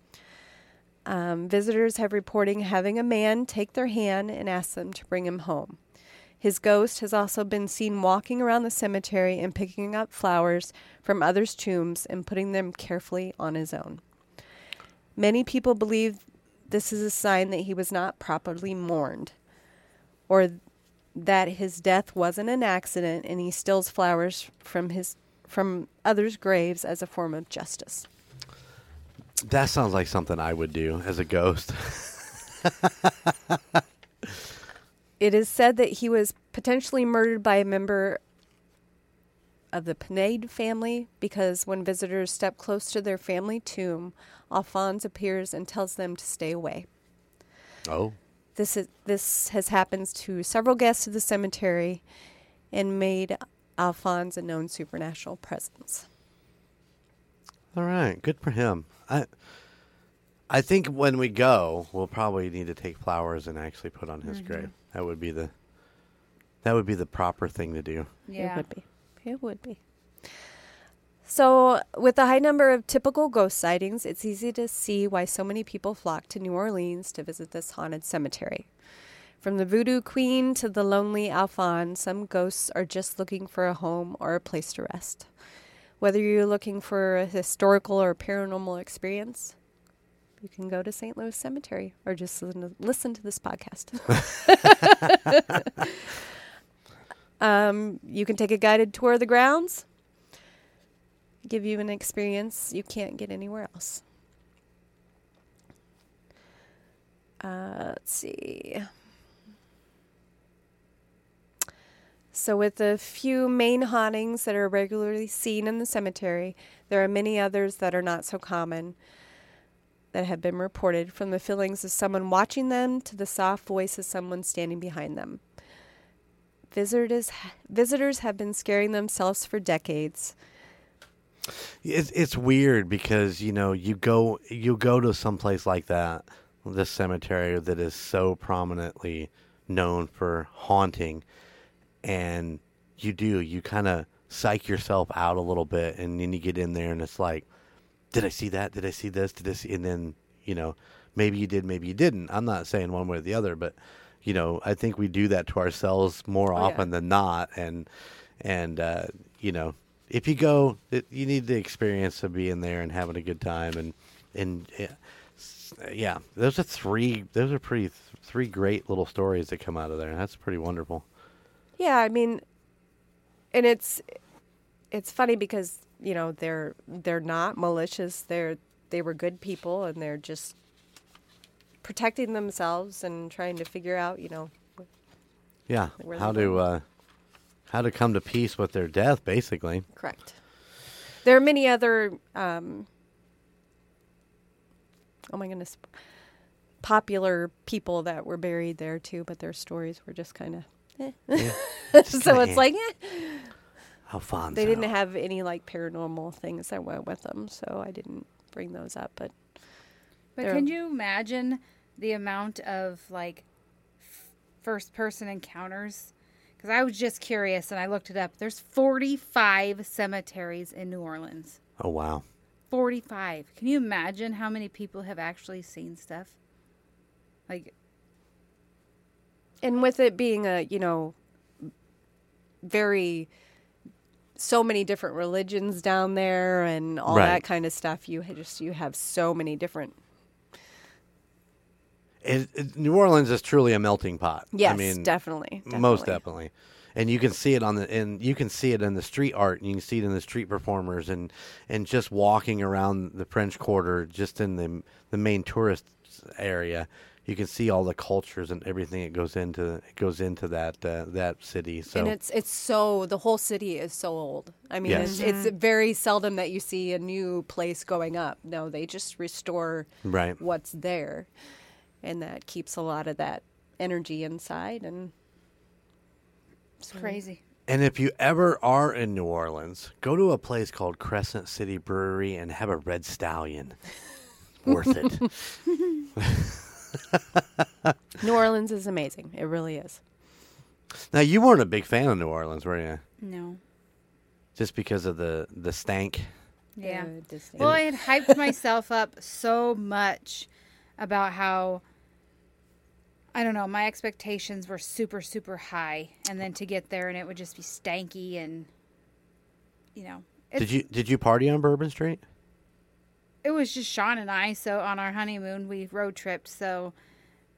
C: Um, visitors have reporting having a man take their hand and ask them to bring him home. His ghost has also been seen walking around the cemetery and picking up flowers from others' tombs and putting them carefully on his own. Many people believe this is a sign that he was not properly mourned or that his death wasn't an accident and he steals flowers from his from others' graves as a form of justice.
B: that sounds like something I would do as a ghost.
C: It is said that he was potentially murdered by a member of the Pinead family because when visitors step close to their family tomb, Alphonse appears and tells them to stay away.
B: Oh,
C: This is this has happened to several guests of the cemetery and made Alphonse a known supernatural presence.
B: all right. Good for him. I, I think when we go, we'll probably need to take flowers and actually put on his mm-hmm. grave. That would be the, that would be the proper thing to do.
C: It
D: Yeah.
C: would be. It would be. So, with the high number of typical ghost sightings, it's easy to see why so many people flock to New Orleans to visit this haunted cemetery. From the voodoo queen to the lonely Alphonse, some ghosts are just looking for a home or a place to rest. Whether you're looking for a historical or paranormal experience, you can go to St. Louis Cemetery or just listen to, listen to this podcast. um, you can take a guided tour of the grounds, give you an experience you can't get anywhere else. Uh, let's see. So, with the few main hauntings that are regularly seen in the cemetery, there are many others that are not so common that have been reported from the feelings of someone watching them to the soft voice of someone standing behind them. Visitors, visitors have been scaring themselves for decades.
B: It's it's weird because you know you go you go to some place like that, this cemetery that is so prominently known for haunting, and you do you kind of psych yourself out a little bit, and then you get in there and it's like, did I see that? Did I see this? Did see? And then you know maybe you did, maybe you didn't. I'm not saying one way or the other, but you know I think we do that to ourselves more
C: Oh, yeah.
B: often than not, and and uh, you know if you go, it, you need the experience of being there and having a good time, and and yeah, yeah, those are three. Those are pretty th- three great little stories that come out of there. That's pretty wonderful.
C: Yeah, I mean, and it's it's funny because you know they're they're not malicious. They're they were good people, and they're just protecting themselves and trying to figure out, you know,
B: Yeah, how to uh, how to come to peace with their death, basically.
C: correct. There are many other. Um, oh my goodness, popular people that were buried there too, but their stories were just kind of. Eh. so
B: kinda
C: it's
B: eh.
C: like, eh.
B: Alfonso.
C: They didn't have any like paranormal things that went with them, so I didn't bring those up. But
D: But
C: They're-
D: can you imagine the amount of like f- first person encounters? Because I was just curious and I looked it up. There's 45 cemeteries in New Orleans.
B: Oh wow.
D: 45. Can you imagine how many people have actually seen stuff? Like,
C: and with it being a you know very so many different religions down there and all
B: Right.
C: that kind of stuff. You just you have so many different.
B: It, it- New Orleans is truly a melting pot.
C: Yes,
B: I mean,
C: definitely,
B: most
C: definitely.
B: definitely. And you can see it on the and you can see it in the street art, and you can see it in the street performers, and and just walking around the French Quarter, just in the the main tourist area, you can see all the cultures and everything that goes into it goes into that uh, that city. So
C: And it's it's so the whole city is so old. I mean,
B: Yes.
C: it's, it's very seldom that you see a new place going up. No, they just restore
B: right,
C: what's there, and that keeps a lot of that energy inside. And
D: It's mm-hmm. crazy.
B: And if you ever are in New Orleans, go to a place called Crescent City Brewery and have a red stallion. Worth it.
C: New Orleans is amazing. It really is.
B: now you weren't a big fan of New Orleans, were you?
D: No.
B: Just because of the the stank.
D: Yeah. Well, I had hyped myself up so much about how I don't know, my expectations were super super high and then to get there and it would just be stanky and you know,
B: Did you did you party on Bourbon Street?
D: it was just Sean and I so on our honeymoon we road tripped so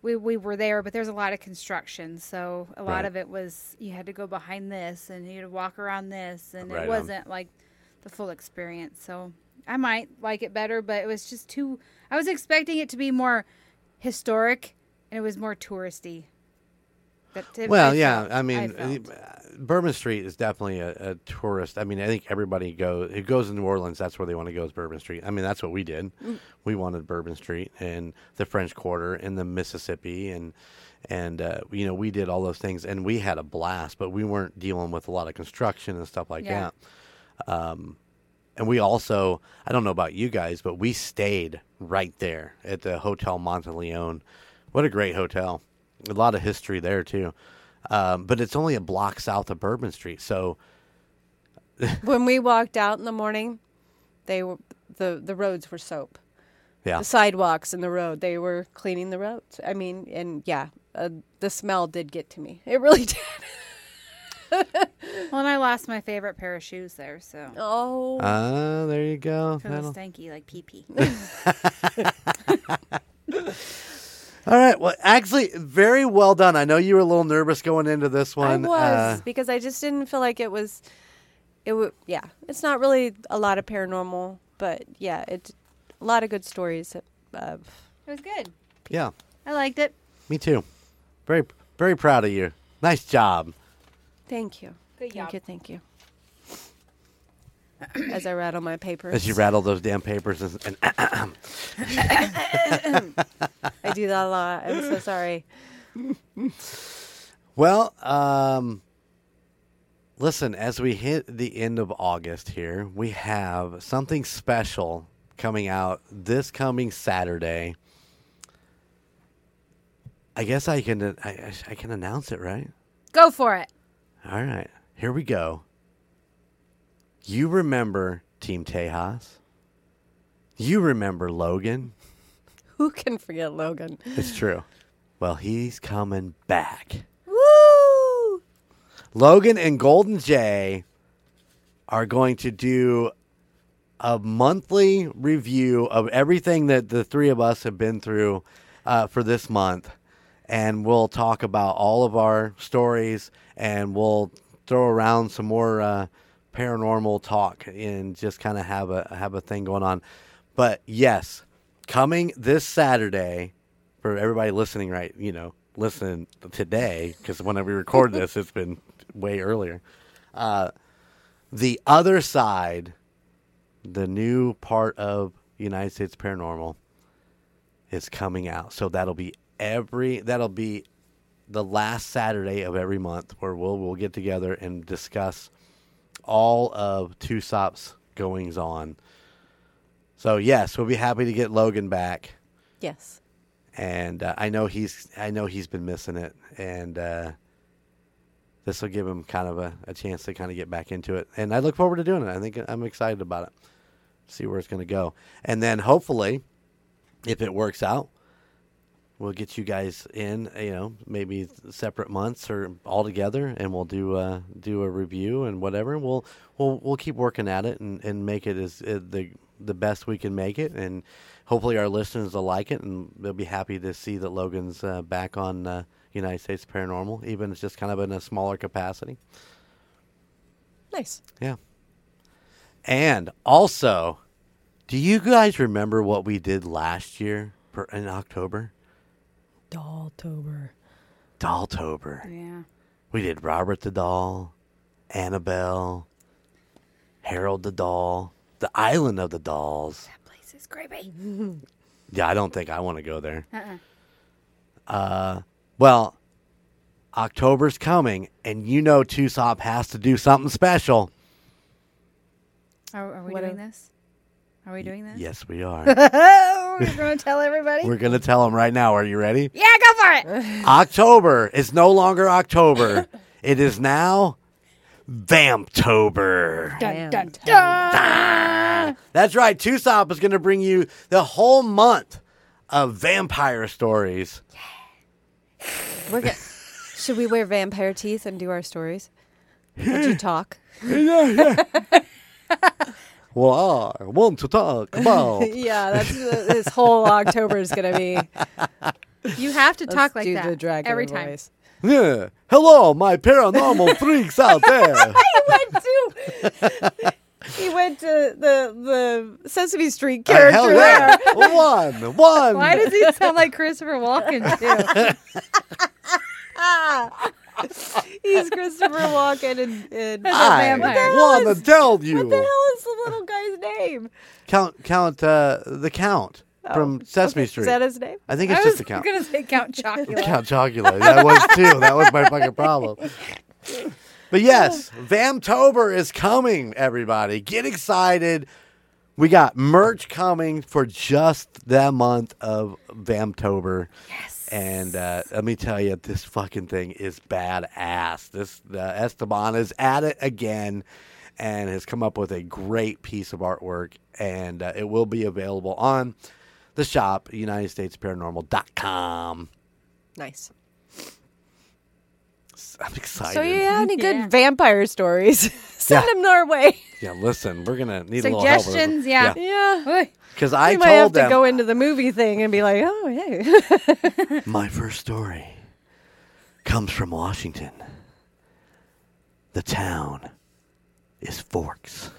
D: we we were there but there's a lot of construction so a lot
B: Right.
D: of it was you had to go behind this and you had to walk around this and
B: Right
D: it wasn't like the full experience so I might like it better but it was just too I was expecting it to be more historic it was more touristy
B: Well,
D: I
B: yeah.
D: felt-
B: I mean,
D: felt.
B: uh, Bourbon Street is definitely a, a tourist. I mean, I think everybody goes. Who goes to New Orleans? That's where they want to go. Is Bourbon Street. I mean, that's what we did. We wanted Bourbon Street and the French Quarter and the Mississippi and and uh, you know we did all those things and we had a blast. But we weren't dealing with a lot of construction and stuff like
D: Yeah.
B: that. Um, and we also, I don't know about you guys, but we stayed right there at the Hotel Monteleone. What a great hotel. A lot of history there, too. Um, but it's only a block south of Bourbon Street. So,
C: when we walked out in the morning, they were the the roads were soap.
B: yeah.
C: The sidewalks and the road, they were cleaning the roads. I mean, and yeah, uh, the smell did get to me. It really did.
D: well and I lost my favorite pair of shoes there so
C: Oh,
B: Ah, there you go.
D: because
B: That'll-
D: stanky like pee pee
B: All right. Well, actually, very well done. I know you were a little nervous going into this one.
C: I was
B: Uh,
C: because I just didn't feel like it was. It would, yeah. It's not really a lot of paranormal, but yeah, it a lot of good stories of.
D: it was good
B: yeah,
D: I liked it
B: me too. Very, very proud of you. Nice job.
C: Thank you.
D: Good job.
C: thank you. Thank you. As I rattle my papers,
B: As you rattle those damn papers and, and
C: I do that a lot. I'm so sorry.
B: Well, um, listen, as we hit the end of August here, we have something special coming out this coming Saturday. I guess I can I, I- I can announce it, right?
D: go for it
B: All right, here we go. You remember Team Tejas? You remember Logan?
C: Who can forget Logan?
B: It's true. Well, he's coming back.
C: Woo!
B: Logan and Golden Jay are going to do a monthly review of everything that the three of us have been through uh, for this month. And we'll talk about all of our stories and we'll throw around some more uh, paranormal talk and just kind of have a have a thing going on. But yes, coming this Saturday for everybody listening right, you know, listen today because when we record this, it's been way earlier. Uh, the other side, the new part of United States Paranormal, is coming out. So that'll be every that'll be the last Saturday of every month where we'll we'll get together and discuss all of Tusop goings on. So yes, we'll be happy to get Logan back
C: Yes.
B: and uh, I know he's I know he's been missing it, and uh, this will give him kind of a, a chance to kind of get back into it. And I look forward to doing it. I think I'm excited about it. See where it's going to go, and then hopefully, if it works out, we'll get you guys in. You know, maybe separate months or all together, and we'll do uh, do a review and whatever. We'll we'll we'll keep working at it and, and make it as uh, the the best we can make it, and hopefully our listeners will like it, and they'll be happy to see that Logan's uh, back on uh, United States Paranormal, even if it's just kind of in a smaller capacity.
C: Nice.
B: Yeah. And also, do you guys remember what we did last year in October?
C: Dolltober.
B: Dolltober.
D: Yeah.
B: We did Robert the Doll, Annabelle, Harold the Doll, the Island of the Dolls.
D: That place is creepy.
B: Yeah, I don't think I want to go there.
D: Uh-uh.
B: Uh, well, October's coming, and you know Tusop has to do something special.
D: Are, are we
C: What
D: doing
C: a-
D: this? Are we doing this?
B: Yes, we are.
D: We're going to tell everybody?
B: We're gonna tell them right now. Are you ready?
D: yeah, go for it.
B: October is no longer October. it is now Vamptober.
D: Dun, dun,
C: Damn.
D: dun.
B: That's right. Tusop is going to bring you the whole month of vampire stories.
C: We're go- Should we wear vampire teeth and do our stories? Would you talk?
B: Well, I want to talk about.
C: yeah, that's uh, this whole October is gonna be.
D: You have to
C: Let's
D: talk like
C: do
D: that
C: the dragon
D: every time.
C: voice.
B: yeah. Hello, my paranormal freaks out there.
C: went to he went to the the Sesame Street
B: Uh,
C: character
B: hell
C: there.
B: yeah. One, one.
D: Why does he sound like Christopher Walken too?
C: He's Christopher Walken and, and
B: I
D: vampire.
B: want to tell you.
C: what the hell is the little guy's name?
B: Count, count, uh, the count from Sesame
C: Okay,
B: Street.
C: Is that his name?
B: I think it's
D: was
B: just the count.
D: I was going to say Count Chocula.
B: Count Chocula. That was too. That was my fucking problem. But yes, Vamptober is coming, everybody. Get excited. We got merch coming for just the month of Vamptober. Yes. And uh, let me tell you, this fucking thing is badass. This uh, Esteban is at it again and has come up with a great piece of artwork. And uh, it will be available on the shop, UnitedStatesParanormal.com.
C: Nice.
B: I'm excited.
C: So you have any good
D: Yeah.
C: vampire stories? Send
B: Yeah.
C: them our way.
B: Yeah, listen, we're gonna need a little help.
D: Suggestions, yeah.
C: Yeah.
D: Oy.
B: Because I
C: we might have
B: told
C: to go into the movie thing and be like, oh, hey.
B: my first story comes from Washington. The town is Forks.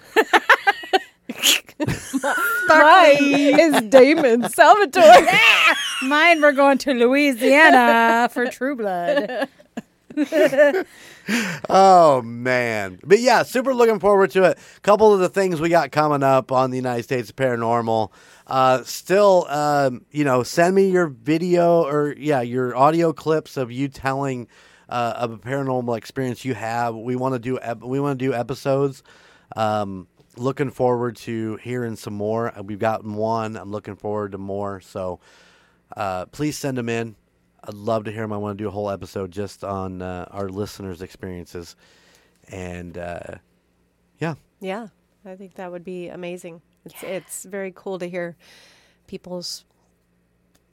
C: Mine is Damon Salvatore.
D: Mine, we're going to Louisiana for True Blood.
B: Oh man, but yeah, super looking forward to it. Couple of the things we got coming up on the United States Paranormal. Uh, still, um, you know, send me your video or yeah, your audio clips of you telling uh, of a paranormal experience you have. We want to do ep- we want to do episodes. Um, looking forward to hearing some more. We've gotten one. I'm looking forward to more. So uh, please send them in. I'd love to hear them. I want to do a whole episode just on uh, our listeners' experiences. And uh, yeah,
C: yeah, I think that would be amazing. It's it's very cool to hear people's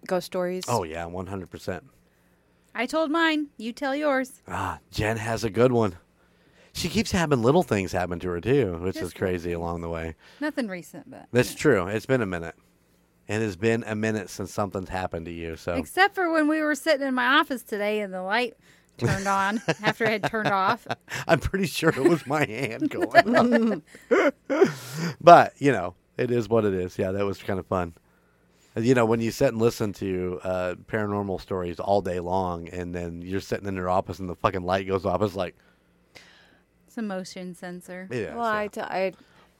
C: ghost stories.
B: oh yeah, 100%.
D: I told mine. You tell yours.
B: Ah, Jen has a good one. She keeps having little things happen to her too, which is crazy along the way.
D: Nothing recent, but.
B: That's true. It's been a minute. It has been a minute since something's happened to you. So
D: Except for when we were sitting in my office today and the light turned on after it had turned off.
B: I'm pretty sure it was my hand going on. but, you know, it is what it is. Yeah, that was kind of fun. You know, when you sit and listen to uh, paranormal stories all day long and then you're sitting in your office and the fucking light goes off, it's like,
D: It's a motion sensor.
B: yeah.
C: well, I, t- I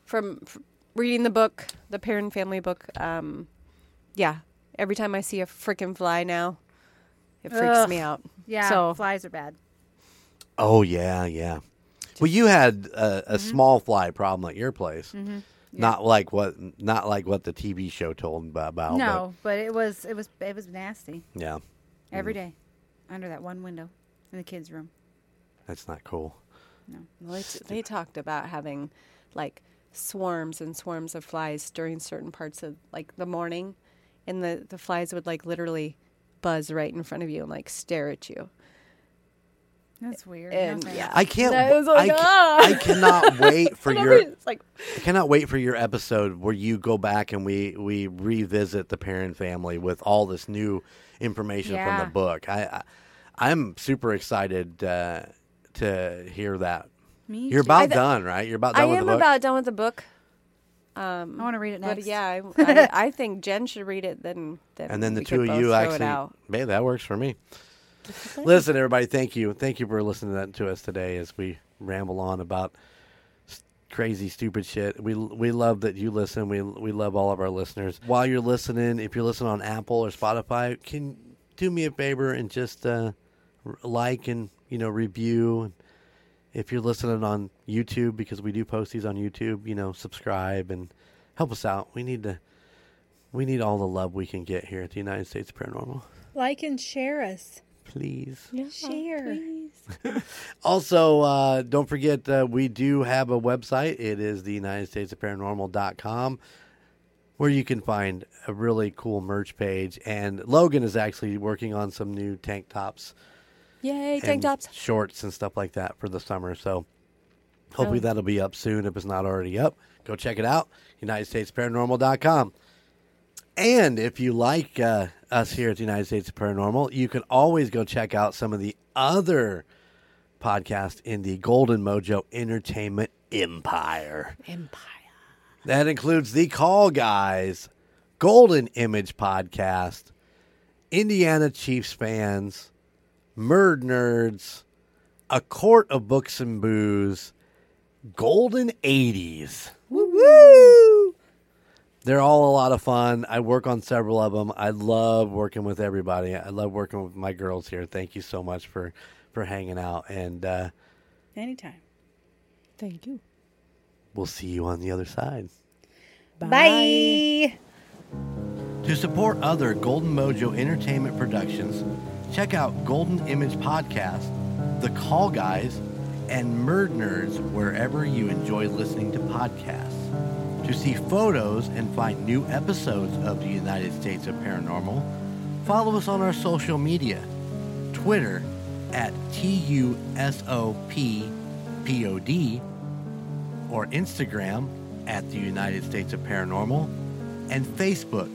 C: from, from reading the book, the Perron Family book. Um, yeah, every time I see a freaking fly now, it freaks
D: Ugh.
C: me out.
D: Yeah,
C: So
D: flies are bad.
B: oh, yeah, yeah. Well, you had a, a mm-hmm. small fly problem at your place. Mm-hmm. Not like what, not like what the TV show told about. about
D: no, but it was it was it was nasty
B: but yeah,
D: every mm. day under that one window in the kids' room.
B: that's not cool.
C: Well, they, t- they talked about having like swarms and swarms of flies during certain parts of like the morning, and the the flies would like literally buzz right in front of you and like stare at you.
D: That's weird.
C: And,
D: No
C: yeah.
B: I can't.
C: That
B: I,
C: like,
B: ca-
C: ah.
B: I cannot wait for your.
C: like
B: I cannot wait for your episode where you go back and we we revisit the Perron family with all this new information from the book. I, I I'm super excited uh, to hear that.
D: Me
B: You're
D: too.
B: about
C: th-
B: done, right? You're about
C: I
B: done with
C: am
B: the book.
C: about done with the book. Um,
D: I want to read it next.
C: but yeah, I, I, I think Jen should read it. Then, then
B: and then the two of you
C: throw
B: actually,
C: It out.
B: man, that works for me. Listen, everybody, thank you, thank you for listening to, that, to us today as we ramble on about crazy, stupid shit. We we love that you listen. We we love all of our listeners. While you're listening, if you're listening on Apple or Spotify, can do me a favor and just uh, like and you know review. If you're listening on YouTube, because we do post these on YouTube, you know, subscribe and help us out. We need to. We need all the love we can get here at the United States Paranormal.
E: Like and share us.
B: Please.
E: Share.
B: Also, uh, don't forget uh, we do have a website. It is the United States of Paranormal.com where you can find a really cool merch page. And Logan is actually working on some new tank tops,
C: Yay, tank tops.
B: shorts, and stuff like that for the summer. So hopefully
C: Oh.
B: that'll be up soon. If it's not already up, go check it out. United States Paranormal.com. And if you like uh, us here at the United States Paranormal, you can always go check out some of the other podcasts in the Golden Mojo Entertainment Empire.
E: Empire.
B: That includes the Call Guys, Golden Image Podcast, Indiana Chiefs fans, Murd Nerds, A Court of Books and Booze, Golden 80s. Woo woo! They're all a lot of fun. I work on several of them. I love working with everybody. I love working with my girls here. Thank you so much for for hanging out and uh,
E: Anytime.
C: Thank you.
B: we'll see you on the other side.
E: Bye.
B: To support other Golden Mojo Entertainment productions, check out Golden Image Podcast, The Call Guys, and Murd Nerds wherever you enjoy listening to podcasts. To see photos and find new episodes of the United States of Paranormal, follow us on our social media Twitter at TUSOPPOD or Instagram at the United States of Paranormal and Facebook,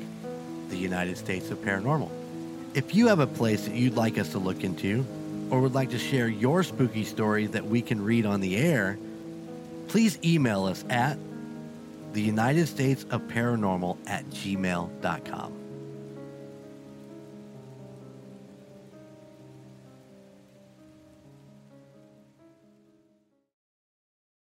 B: the United States of Paranormal. If you have a place that you'd like us to look into or would like to share your spooky story that we can read on the air, please email us at the United States of Paranormal at gmail.com.